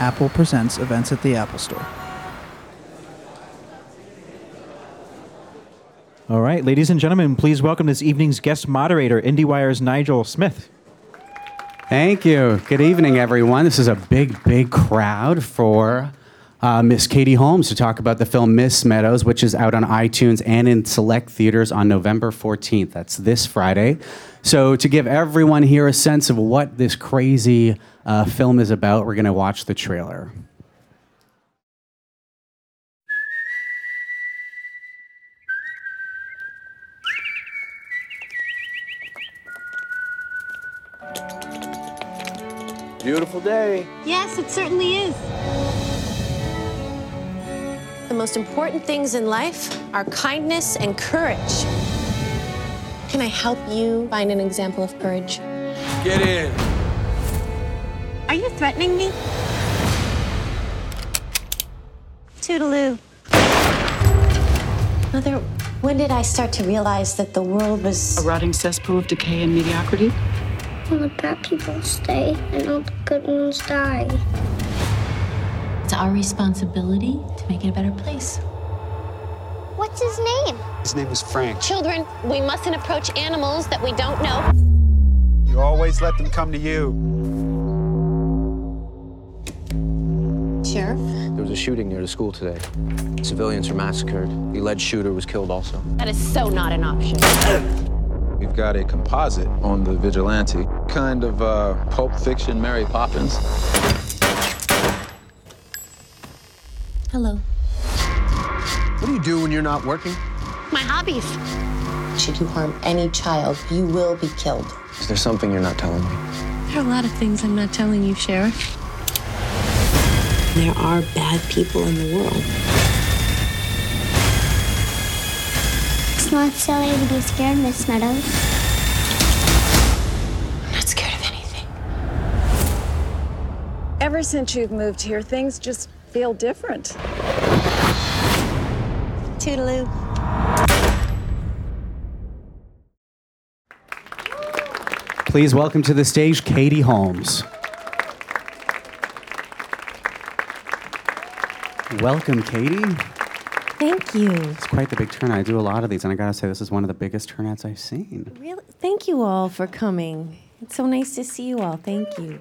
Apple Presents events at the Apple Store. All right, ladies and gentlemen, please welcome this evening's guest moderator, IndieWire's Nigel Smith. Thank you. Good evening, everyone. This is a big, big crowd for uh, Miss Katie Holmes to talk about the film Miss Meadows, which is out on iTunes and in select theaters on November 14th. That's this Friday. So, to give everyone here a sense of what this crazy uh, film is about, we're going to watch the trailer. Beautiful day. Yes, it certainly is. The most important things in life are kindness and courage. Can I help you find an example of courage? Get in. Are you threatening me? Toodaloo. Mother, when did I start to realize that the world was a rotting cesspool of decay and mediocrity? All the bad people stay and all the good ones die. It's our responsibility to make it a better place. What's his name? His name is Frank. Children, we mustn't approach animals that we don't know. You always let them come to you. Sheriff? There was a shooting near the school today. Civilians were massacred. The alleged shooter was killed also. That is so not an option. We've got a composite on the vigilante, kind of uh, Pulp Fiction Mary Poppins. Hello. What do you do when you're not working? My hobbies. Should you harm any child, you will be killed. Is there something you're not telling me? There are a lot of things I'm not telling you, Sheriff. There are bad people in the world. It's not silly to be scared, Miss Meadows. I'm not scared of anything. Ever since you've moved here, things just feel different. Toodaloo. Please welcome to the stage Katie Holmes. Welcome, Katie. Thank you. It's quite the big turnout. I do a lot of these, and I gotta say, this is one of the biggest turnouts I've seen. Really, thank you all for coming. It's so nice to see you all. Thank you.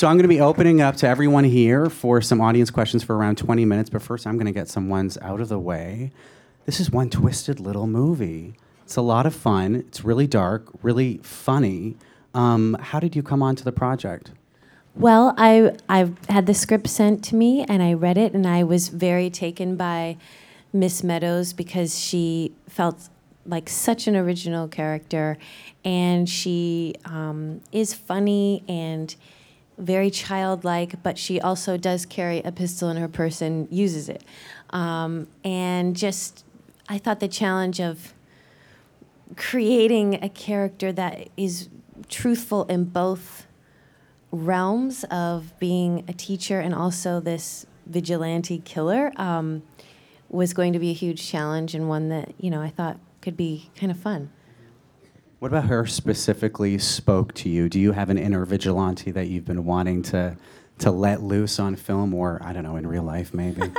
So I'm going to be opening up to everyone here for some audience questions for around 20 minutes. But first, I'm going to get some ones out of the way. This is one twisted little movie. It's a lot of fun. It's really dark, really funny. Um, how did you come onto the project? Well, I I had the script sent to me and I read it and I was very taken by Miss Meadows because she felt like such an original character, and she um, is funny and very childlike, but she also does carry a pistol in her purse and uses it. Um, and just, I thought the challenge of creating a character that is truthful in both realms of being a teacher and also this vigilante killer um, was going to be a huge challenge and one that you know I thought could be kind of fun. What about her specifically spoke to you? Do you have an inner vigilante that you've been wanting to to let loose on film, or I don't know, in real life maybe?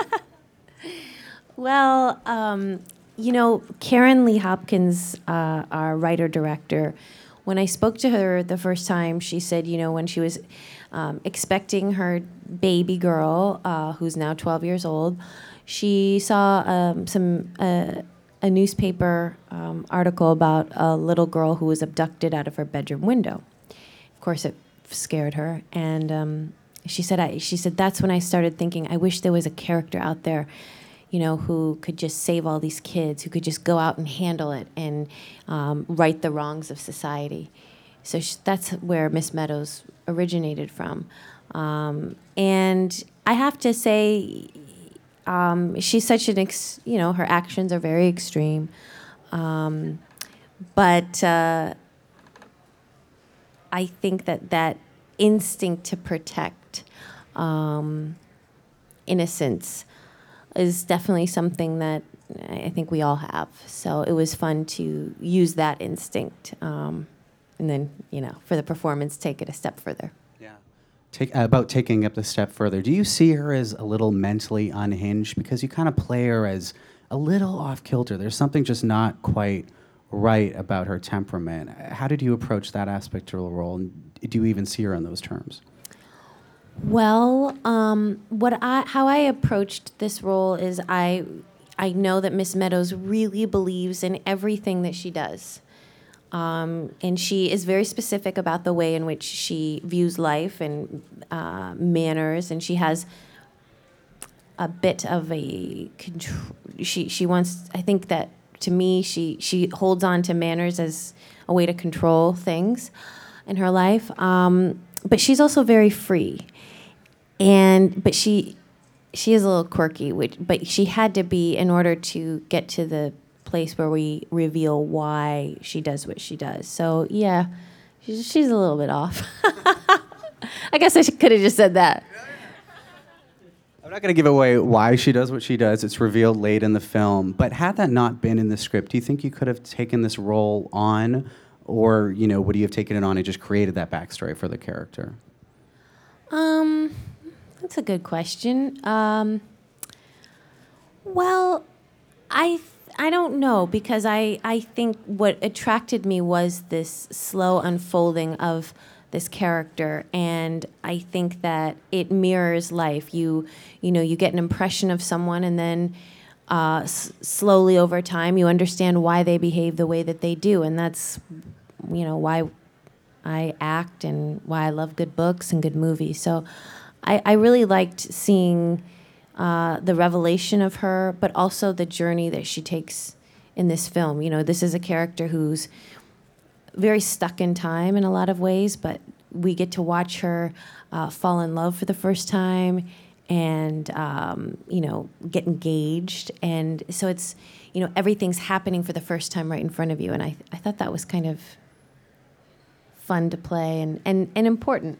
Well, um, you know, Karen Leigh Hopkins, uh, our writer director, when I spoke to her the first time, she said, you know, when she was um, expecting her baby girl, uh, who's now 12 years old, she saw um, some uh, a newspaper um, article about a little girl who was abducted out of her bedroom window. Of course, it scared her, and um, she said, I, she said that's when I started thinking, I wish there was a character out there you know, who could just save all these kids, who could just go out and handle it and um, right the wrongs of society. So that's where Miss Meadows originated from. Um, and I have to say, um, she's such an, ex- you know, her actions are very extreme. Um, but uh, I think that that instinct to protect um, innocence is definitely something that I think we all have. So it was fun to use that instinct, um, and then you know for the performance, take it a step further. Take, about taking up the step further, do you see her as a little mentally unhinged? Because you kind of play her as a little off kilter. There's something just not quite right about her temperament. How did you approach that aspect of the role? And do you even see her in those terms? Well, um, what I how I approached this role is I I know that Miss Meadows really believes in everything that she does. Um, and she is very specific about the way in which she views life and uh, manners, and she has a bit of a control. She she wants. I think that to me, she she holds on to manners as a way to control things in her life. Um, but she's also very free, and but she she is a little quirky, which but she had to be in order to get to the place where we reveal why she does what she does. So yeah, she's, she's a little bit off. I guess I could have just said that. I'm not going to give away why she does what she does. It's revealed late in the film. But had that not been in the script, do you think you could have taken this role on, or you know, would you have taken it on and just created that backstory for the character? Um, that's a good question. Um, well, I I don't know because I, I think what attracted me was this slow unfolding of this character and I think that it mirrors life. You you know you get an impression of someone and then uh, s- slowly over time you understand why they behave the way that they do and that's you know why I act and why I love good books and good movies. So I, I really liked seeing uh, the revelation of her, but also the journey that she takes in this film. You know, this is a character who's very stuck in time in a lot of ways, but we get to watch her uh, fall in love for the first time and, um, you know, get engaged. And so it's, you know, everything's happening for the first time right in front of you. And I, I thought that was kind of fun to play and, and, and important.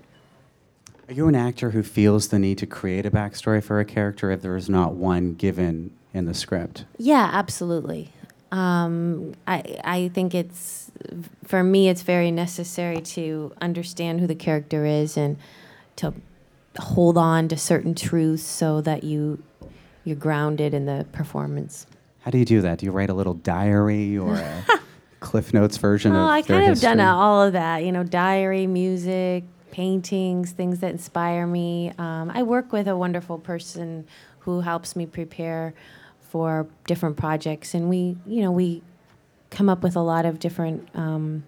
Are you an actor who feels the need to create a backstory for a character if there is not one given in the script? Yeah, absolutely. Um, I I think it's for me it's very necessary to understand who the character is and to hold on to certain truths so that you you're grounded in the performance. How do you do that? Do you write a little diary or a Cliff Notes version Oh, of I kind of done all of that. You know, diary, music, paintings, things that inspire me. Um, I work with a wonderful person who helps me prepare for different projects, and we, you know, we come up with a lot of different um,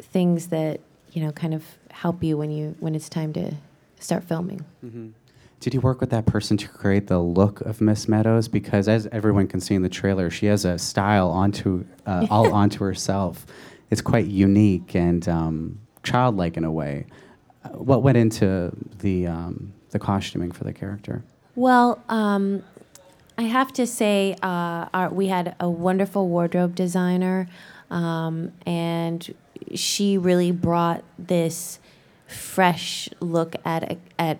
things that you know kind of help you when you when it's time to start filming. Did you work with that person to create the look of Miss Meadows? Because as everyone can see in the trailer, she has a style onto uh, all onto herself. It's quite unique and um, childlike in a way. Uh, what went into the um, the costuming for the character? Well, um, I have to say, uh, our, we had a wonderful wardrobe designer, um, and she really brought this fresh look at at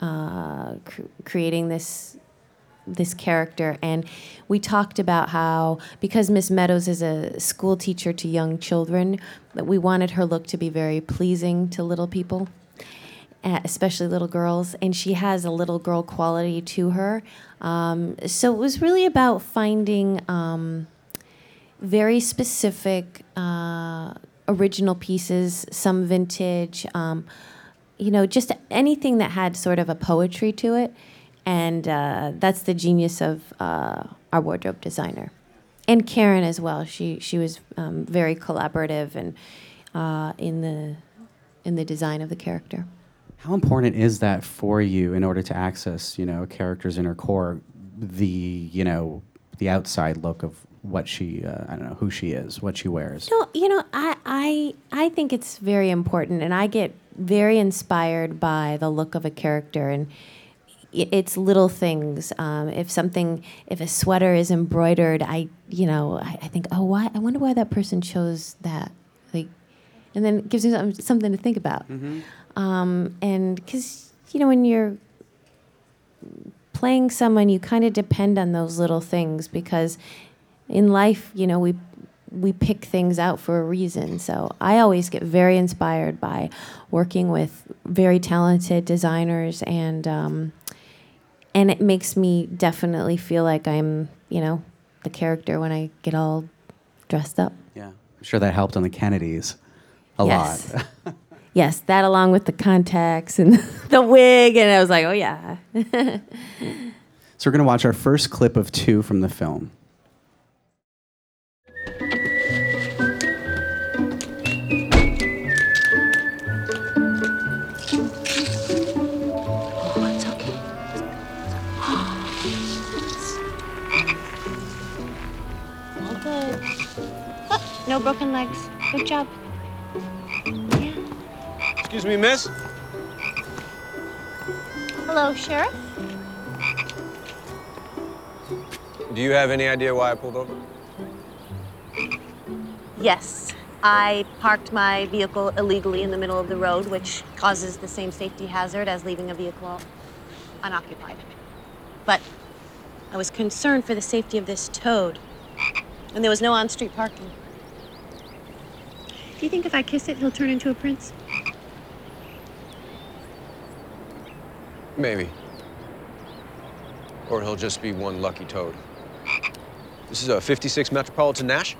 uh, cr- creating this this character and we talked about how because miss meadows is a school teacher to young children that we wanted her look to be very pleasing to little people uh, especially little girls, and she has a little girl quality to her. Um, so it was really about finding um, very specific uh, original pieces, some vintage, um, you know, just anything that had sort of a poetry to it. And uh, that's the genius of uh, our wardrobe designer. And Karen as well. She, she was um, very collaborative and uh, in, the, in the design of the character. How important is that for you in order to access, you know, a character's inner core, the, you know, the outside look of what she, uh, I don't know, who she is, what she wears? No, you know, I, I, I think it's very important, and I get very inspired by the look of a character, and it's little things. Um, if something, if a sweater is embroidered, I, you know, I, I think, oh, why? I wonder why that person chose that. Like, and then it gives me something, something to think about. Um, and because you know, when you're playing someone, you kind of depend on those little things because in life, you know, we we pick things out for a reason. So I always get very inspired by working with very talented designers, and um, and it makes me definitely feel like I'm, you know, the character when I get all dressed up. Yeah. I'm sure that helped on the Kennedys a Yes. lot. Yes, that along with the contacts and the wig, and I was like, oh yeah. So we're going to watch our first clip of two from the film. Legs. Good job. Excuse me, miss? Hello, Sheriff. Do you have any idea why I pulled over? Yes. I parked my vehicle illegally in the middle of the road, which causes the same safety hazard as leaving a vehicle unoccupied. But I was concerned for the safety of this toad, and there was no on street parking. Do you think if I kiss it, he'll turn into a prince? Maybe. Or he'll just be one lucky toad. This is a 56 Metropolitan Nash?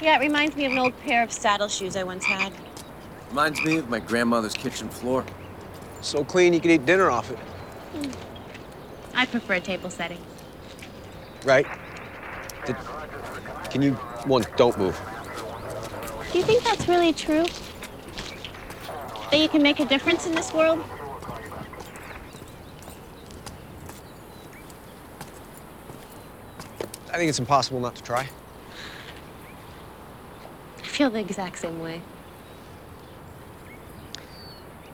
Yeah, it reminds me of an old pair of saddle shoes I once had. Reminds me of my grandmother's kitchen floor. So clean you could eat dinner off it. Hmm. I prefer a table setting. Right? Did, can you, one, don't move. Do you think that's really true? That you can make a difference in this world? I think it's impossible not to try. I feel the exact same way.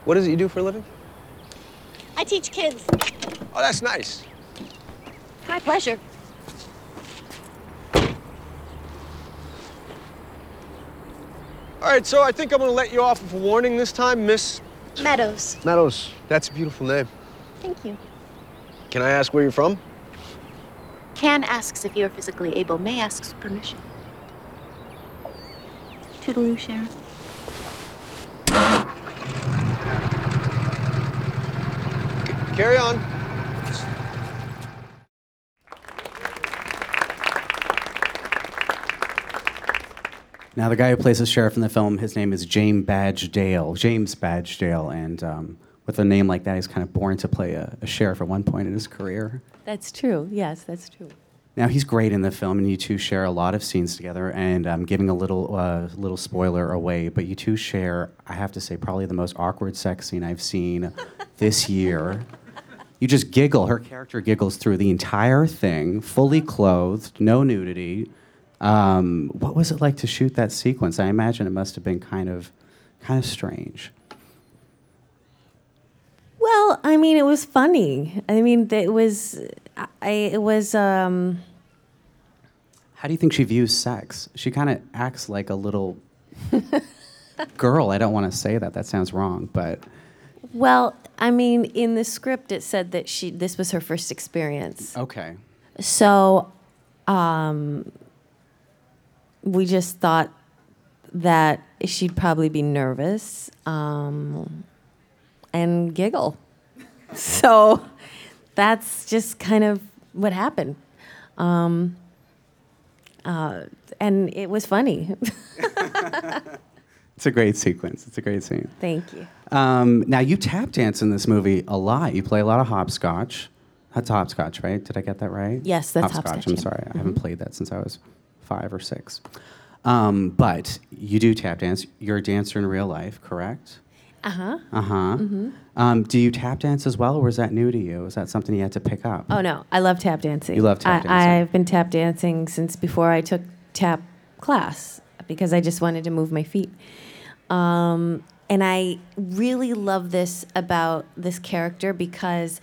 What is it you do for a living? I teach kids. Oh, that's nice. My pleasure. All right, so I think I'm gonna let you off with a warning this time, Miss Meadows. Meadows. That's a beautiful name. Thank you. Can I ask where you're from? Can asks if you're physically able. May asks permission. Toodaloo, Sheriff. Carry on. Now, the guy who plays the sheriff in the film, his name is James Badge Dale. James Badge Dale, and um, with a name like that, he's kind of born to play a, a sheriff at one point in his career. That's true. Yes, that's true. Now he's great in the film, and you two share a lot of scenes together. And I'm giving a little uh, little spoiler away, but you two share, I have to say, probably the most awkward sex scene I've seen this year. You just giggle. Her character giggles through the entire thing, fully clothed, no nudity. Um, what was it like to shoot that sequence? I imagine it must have been kind of, kind of strange. Well, I mean, it was funny. I mean, it was, I, it was, um, How do you think she views sex? She kind of acts like a little girl. I don't want to say that. That sounds wrong, but well, I mean, in the script, it said that she, this was her first experience. okay. So, um, we just thought that she'd probably be nervous um, and giggle. So that's just kind of what happened. Um, uh, and it was funny. It's a great sequence. It's a great scene. Thank you. Um, now you tap dance in this movie a lot. You play a lot of hopscotch. That's hopscotch, right? Did I get that right? Yes, that's hopscotch, I'm yeah. sorry, I haven't played that since I was five or six. Um, but you do tap dance. You're a dancer in real life, correct? Uh huh. Uh huh. Mhm. Um, do you tap dance as well, or is that new to you? Is that something you had to pick up? Oh no, I love tap dancing. You love tap I, dancing. I've been tap dancing since before I took tap class because I just wanted to move my feet. Um, and I really love this about this character because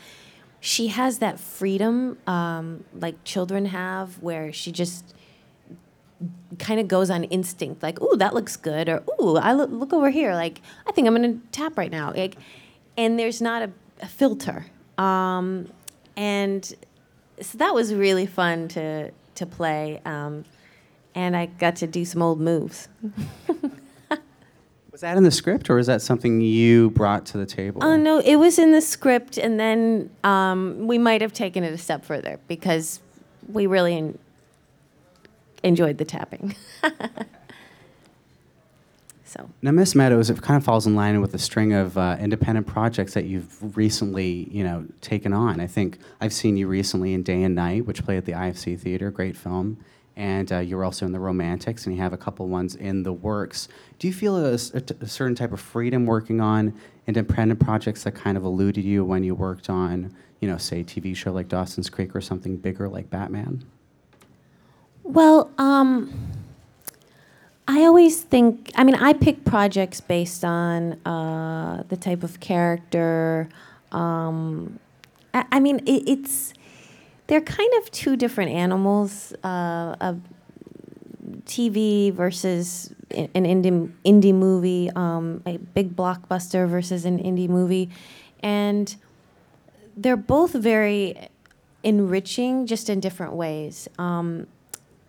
she has that freedom um, like children have, where she just kind of goes on instinct, like, "Ooh, that looks good," or "Ooh, I look, look over here." Like, I think I'm gonna tap right now. Like, and there's not a, a filter. Um, and so that was really fun to to play. Um, and I got to do some old moves. Was that in the script, or is that something you brought to the table? Oh no, it was in the script, and then um, we might have taken it a step further because we really enjoyed the tapping. so Now, Miss Meadows, it kind of falls in line with the string of uh, independent projects that you've recently, you know, taken on. I think I've seen you recently in Day and Night, which played at the IFC Theater, great film, and uh, you were also in The Romantics, and you have a couple ones in the works. Do you feel a, a certain type of freedom working on independent projects that kind of eluded you when you worked on, you know, say, TV show like Dawson's Creek or something bigger like Batman? Well, um, I always think, I mean, I pick projects based on uh, the type of character. Um, I, I mean, it, it's, they're kind of two different animals uh, a TV versus an indie, indie movie, um, a big blockbuster versus an indie movie. And they're both very enriching, just in different ways. Um,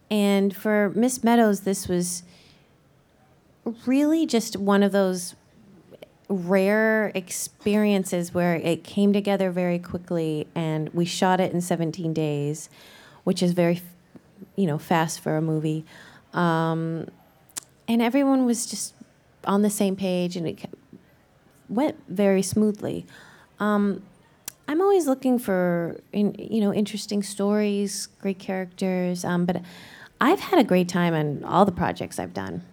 and for Miss Meadows, this was really just one of those rare experiences where it came together very quickly and we shot it in 17 days, which is very, you know, fast for a movie. Um, and everyone was just on the same page and it went very smoothly. Um, I'm always looking for, you know, interesting stories, great characters. Um, but I've had a great time on all the projects I've done.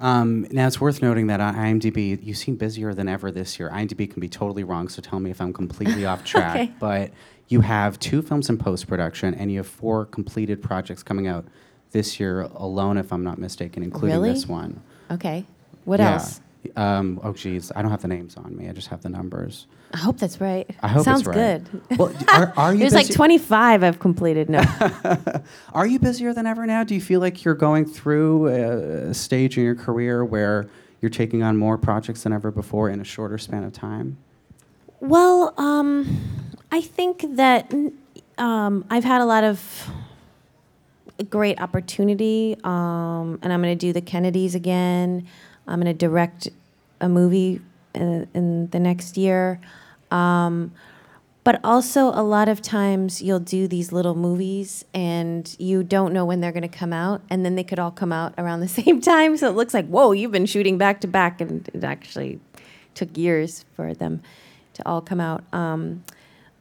Um, now, it's worth noting that on IMDb, you seem busier than ever this year. IMDb can be totally wrong, so tell me if I'm completely off track. Okay. But you have two films in post production, and you have four completed projects coming out this year alone, if I'm not mistaken, including Really? this one. Okay. What Yeah. else? Um, oh, geez, I don't have the names on me. I just have the numbers. I hope that's right. I hope it's Sounds right. good. Well, are, are you There's like 25 I've completed. No. Are you busier than ever now? Do you feel like you're going through a, a stage in your career where you're taking on more projects than ever before in a shorter span of time? Well, um, I think that um, I've had a lot of great opportunity, um, and I'm going to do the Kennedys again. I'm going to direct a movie in, in the next year. Um, but also, a lot of times you'll do these little movies and you don't know when they're going to come out, and then they could all come out around the same time. So it looks like, whoa, you've been shooting back to back, and it actually took years for them to all come out. Um,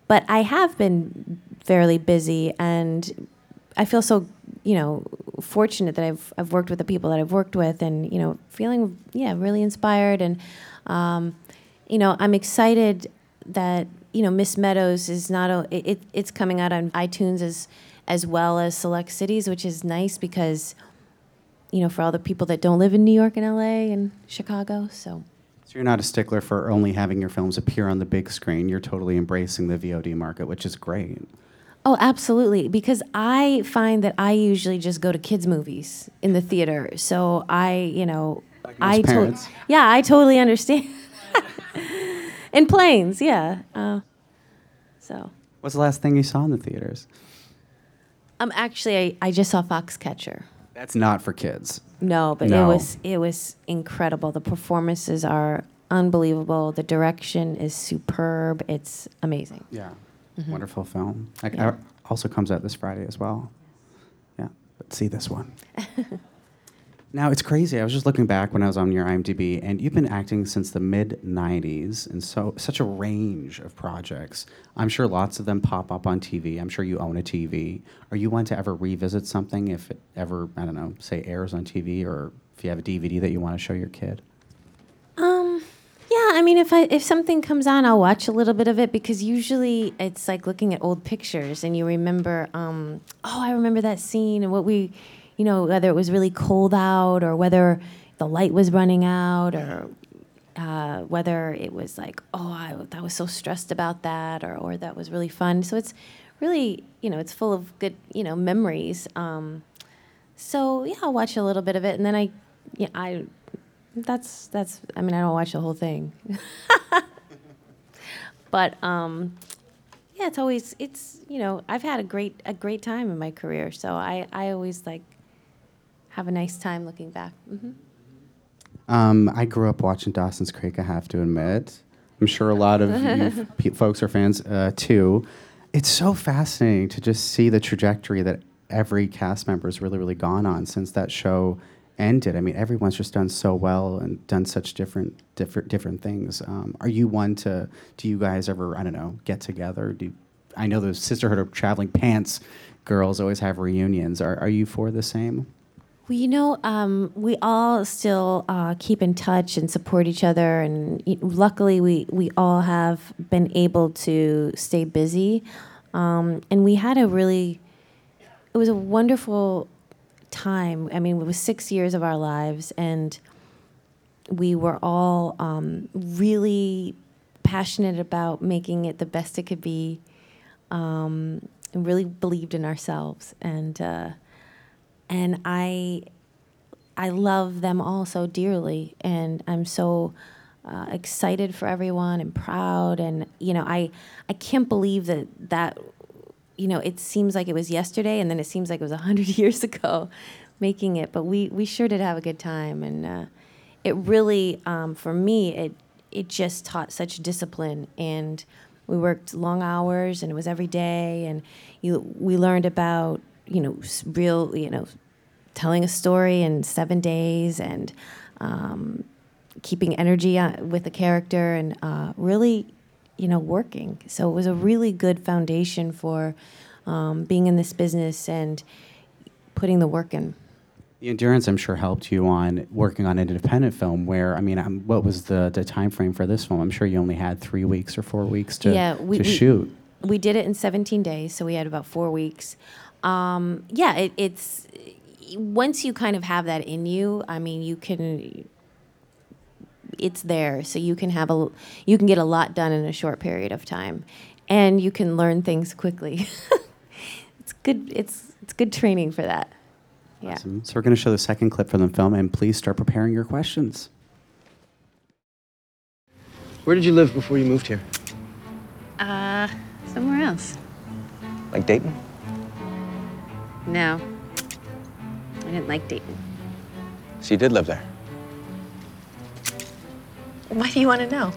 but I have been fairly busy, and I feel so, you know, fortunate that I've I've worked with the people that I've worked with, and you know, feeling yeah really inspired, and um, you know, I'm excited that you know Miss Meadows is not a it, it it's coming out on iTunes as as well as select cities, which is nice because you know for all the people that don't live in New York and LA and Chicago, so. So you're not a stickler for only having your films appear on the big screen. You're totally embracing the VOD market, which is great. Oh, absolutely. Because I find that I usually just go to kids' movies in the theater. So I, you know, I to- parents. yeah, I totally understand. in planes, yeah. Uh, so What's the last thing you saw in the theaters? um, actually, I, I just saw Foxcatcher. That's not for kids. No, but No. it was it was incredible. The performances are unbelievable. The direction is superb. It's amazing. Yeah. Mhm. Wonderful film. Like, Yeah. uh, Also comes out this Friday as well. Yeah. But see this one. Now it's crazy. I was just looking back when I was on your IMDb, and you've been acting since the mid '90s, and so such a range of projects. I'm sure lots of them pop up on TV. I'm sure you own a TV. Are you one to ever revisit something if it ever, I don't know, say airs on TV, or if you have a DVD that you want to show your kid? Mean, if I if something comes on, I'll watch a little bit of it because usually it's like looking at old pictures and you remember, um, oh, I remember that scene and what we, you know, whether it was really cold out or whether the light was running out or uh, whether it was like, oh, I, I was so stressed about that or or that was really fun. So it's really, you know, it's full of good, you know, memories. Um, so yeah, I'll watch a little bit of it and then I, yeah, I that's that's I mean I don't watch the whole thing. but um yeah, it's always it's you know I've had a great a great time in my career, so I I always like have a nice time looking back. hmm Um, I grew up watching Dawson's Creek. I have to admit. I'm sure a lot of you pe- folks are fans uh, too. It's so fascinating to just see the trajectory that every cast member has really, really gone on since that show ended. I mean, everyone's just done so well and done such different, different, different things. Um, are you one to? Do you guys ever? I don't know. Get together? Do I know the Sisterhood of Traveling Pants girls always have reunions? Are Are you for the same? Well, you know, um, we all still uh, keep in touch and support each other, and luckily, we we all have been able to stay busy. Um, and we had a really, it was a wonderful time. I mean, it was six years of our lives, and we were all um, really passionate about making it the best it could be, um, and really believed in ourselves. And uh, and I I love them all so dearly, and I'm so uh, excited for everyone and proud, and you know I I can't believe that that you know it seems like it was yesterday, and then it seems like it was a hundred years ago, making it. But we we sure did have a good time, and uh, it really um, for me it it just taught such discipline and. We worked long hours, and it was every day. And you, we learned about you know real you know telling a story in seven days and um, keeping energy with the character and uh, really you know working so it was a really good foundation for um, being in this business and putting the work in The endurance, I'm sure, helped you on working on an independent film. Where I mean, um, what was the the time frame for this film? I'm sure you only had three weeks or four weeks to yeah, we, to we- shoot. We did it in 17 days, so we had about four weeks. Um, yeah, it, it's once you kind of have that in you. I mean, you can. It's there, so you can have a you can get a lot done in a short period of time, and you can learn things quickly. it's good. It's it's good training for that. Yeah. Awesome. So we're going to show the second clip from the film, and please start preparing your questions. Where did you live before you moved here? Uh, somewhere else. Like Dayton? No. I didn't like Dayton. So you did live there? Why do you want to know?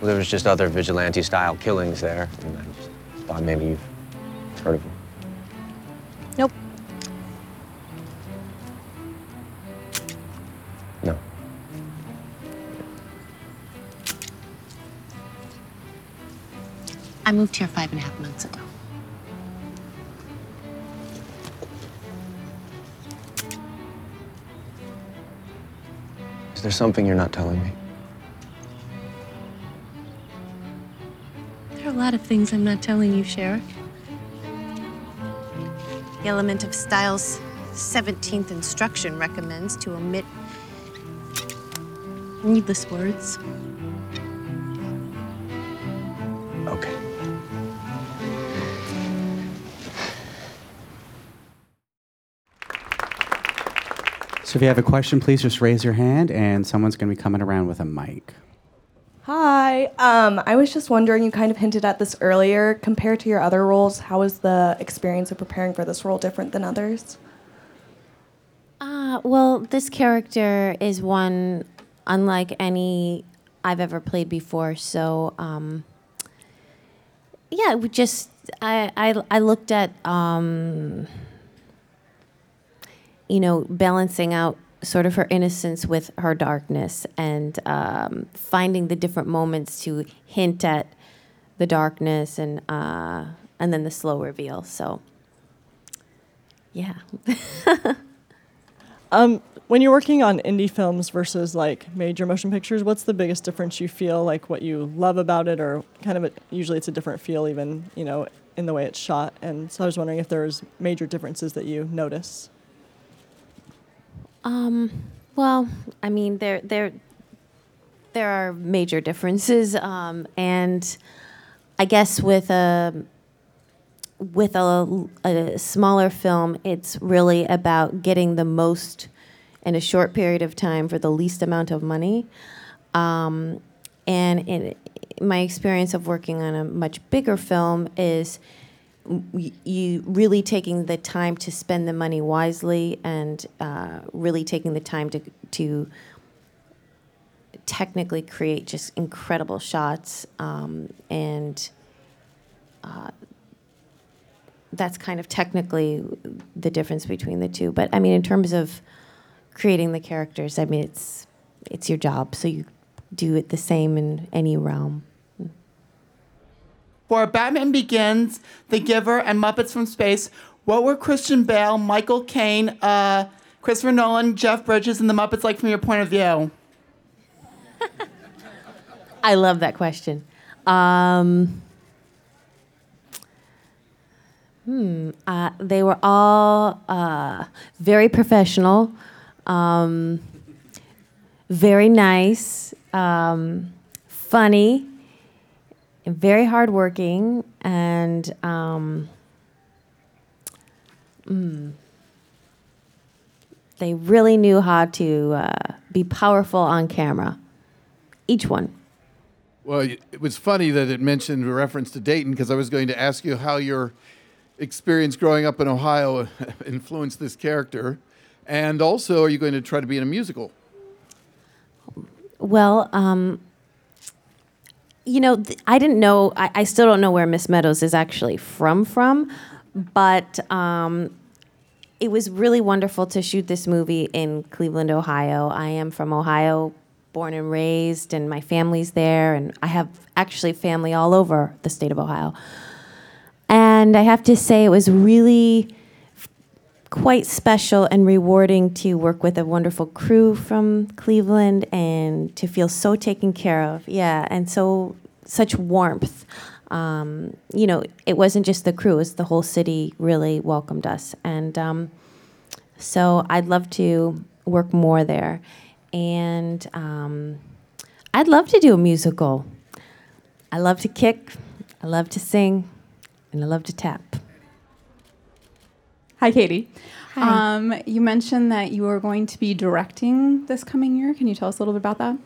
Well, there was just other vigilante-style killings there, and I just thought maybe you've heard of them. Nope. No. I moved here five and a half months ago. Is there something you're not telling me? Lot of things I'm not telling you, Sheriff. The element of style's 17th instruction recommends to omit Needless words. Okay. So if you have a question, please just raise your hand, and someone's going to be coming around with a mic. Um, I was just wondering, you kind of hinted at this earlier. Compared to your other roles, how was the experience of preparing for this role different than others? Uh, well, this character is one unlike any I've ever played before. So, um, yeah, we just I I, I looked at um, you know balancing out sort of her innocence with her darkness and um, finding the different moments to hint at the darkness and uh, and then the slow reveal. So, yeah. Um, when you're working on indie films versus like major motion pictures, what's the biggest difference you feel? Like what you love about it, or kind of a, usually it's a different feel, even you know, in the way it's shot. And so I was wondering if there's major differences that you notice. Um, well, I mean, there there there are major differences, um, and I guess with a with a, a smaller film, it's really about getting the most in a short period of time for the least amount of money. Um, and in, my experience of working on a much bigger film is you really taking the time to spend the money wisely and uh, really taking the time to to technically create just incredible shots um, and uh, that's kind of technically the difference between the two. But i mean in terms of creating the characters i mean it's it's your job. So you do it the same in any realm For Batman Begins, The Giver, and Muppets from Space, what were Christian Bale, Michael Caine, uh, Christopher Nolan, Jeff Bridges, and the Muppets like from your point of view? I love that question. Um, hmm. Uh, they were all uh, very professional, um, very nice, um, funny, very hardworking, and um, mm, they really knew how to uh, be powerful on camera. Each one. Well, it was funny that it mentioned a reference to Dayton because I was going to ask you how your experience growing up in Ohio influenced this character. And also, are you going to try to be in a musical? Well, um, you know, th- I didn't know. I, I still don't know where Miss Meadows is actually from. From, but um, it was really wonderful to shoot this movie in Cleveland, Ohio. I am from Ohio, born and raised, and my family's there, and I have actually family all over the state of Ohio. And I have to say, it was really quite special and rewarding to work with a wonderful crew from Cleveland and to feel so taken care of. Yeah, and so such warmth. Um, you know, it wasn't just the crew; it was the whole city really welcomed us, and um, so I'd love to work more there. And um, I'd love to do a musical. I love to kick, I love to sing, and I love to tap. Hi, Katie. Hi. Um, you mentioned that you are going to be directing this coming year. Can you tell us a little bit about that?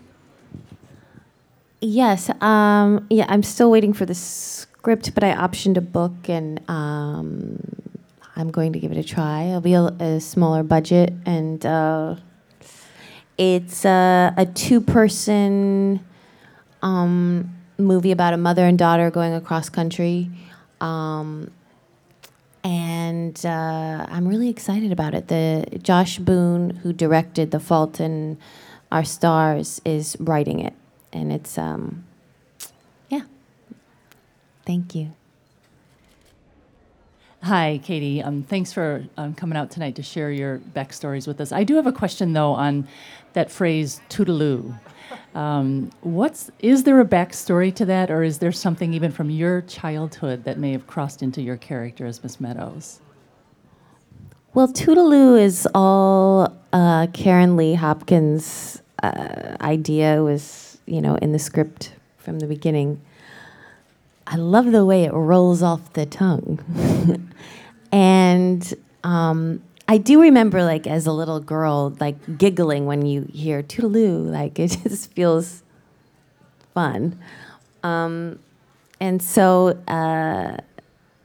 Yes. Um, yeah, I'm still waiting for the script, but I optioned a book and um, I'm going to give it a try. It'll be a, a smaller budget and uh, it's uh, a two person um, movie about a mother and daughter going across country. Um, and uh, I'm really excited about it. The Josh Boone, who directed The Fault in Our Stars, is writing it, and it's um, yeah. Thank you. Hi, Katie. Um, thanks for um, coming out tonight to share your backstories with us. I do have a question though on that phrase "toodaloo." Um, what's is there a backstory to that, or is there something even from your childhood that may have crossed into your character as Miss Meadows? Well, Toodaloo is all uh, Karen Leigh Hopkins' uh, idea. Was you know in the script from the beginning. I love the way it rolls off the tongue, and um, I do remember like as a little girl like giggling when you hear Toodaloo. Like it just feels fun, um, and so uh,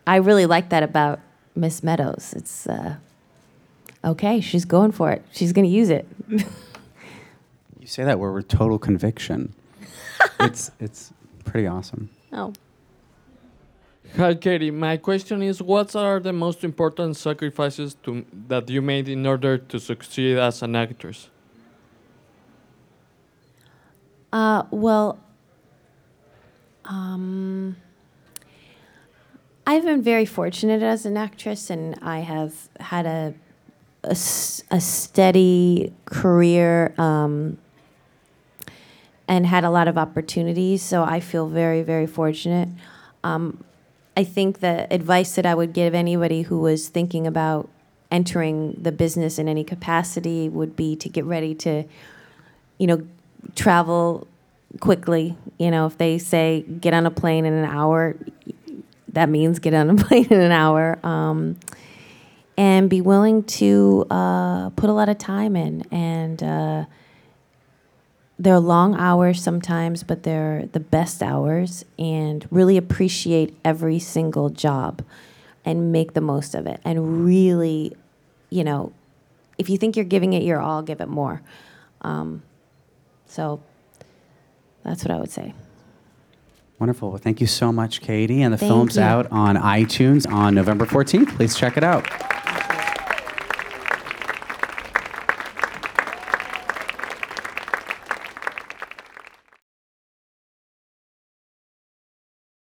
I really like that about Miss Meadows. It's uh, okay. She's going for it. She's going to use it. You say that word with total conviction. it's it's pretty awesome. oh. Hi, Katie. My question is, what are the most important sacrifices to, that you made in order to succeed as an actress? Uh, well, um, I've been very fortunate as an actress, and I have had a a steady career um, and had a lot of opportunities. So I feel very, very fortunate. Um, I think the advice that I would give anybody who was thinking about entering the business in any capacity would be to get ready to, you know, travel quickly. You know, if they say get on a plane in an hour, that means get on a plane in an hour. Um, and be willing to uh, put a lot of time in and uh, they're long hours sometimes, but they're the best hours, and really appreciate every single job and make the most of it. And really, you know, if you think you're giving it your all, give it more. Um, so that's what I would say. Wonderful. Well, thank you so much, Katie. And the Thank film's you. out on iTunes on November 14th. Please check it out.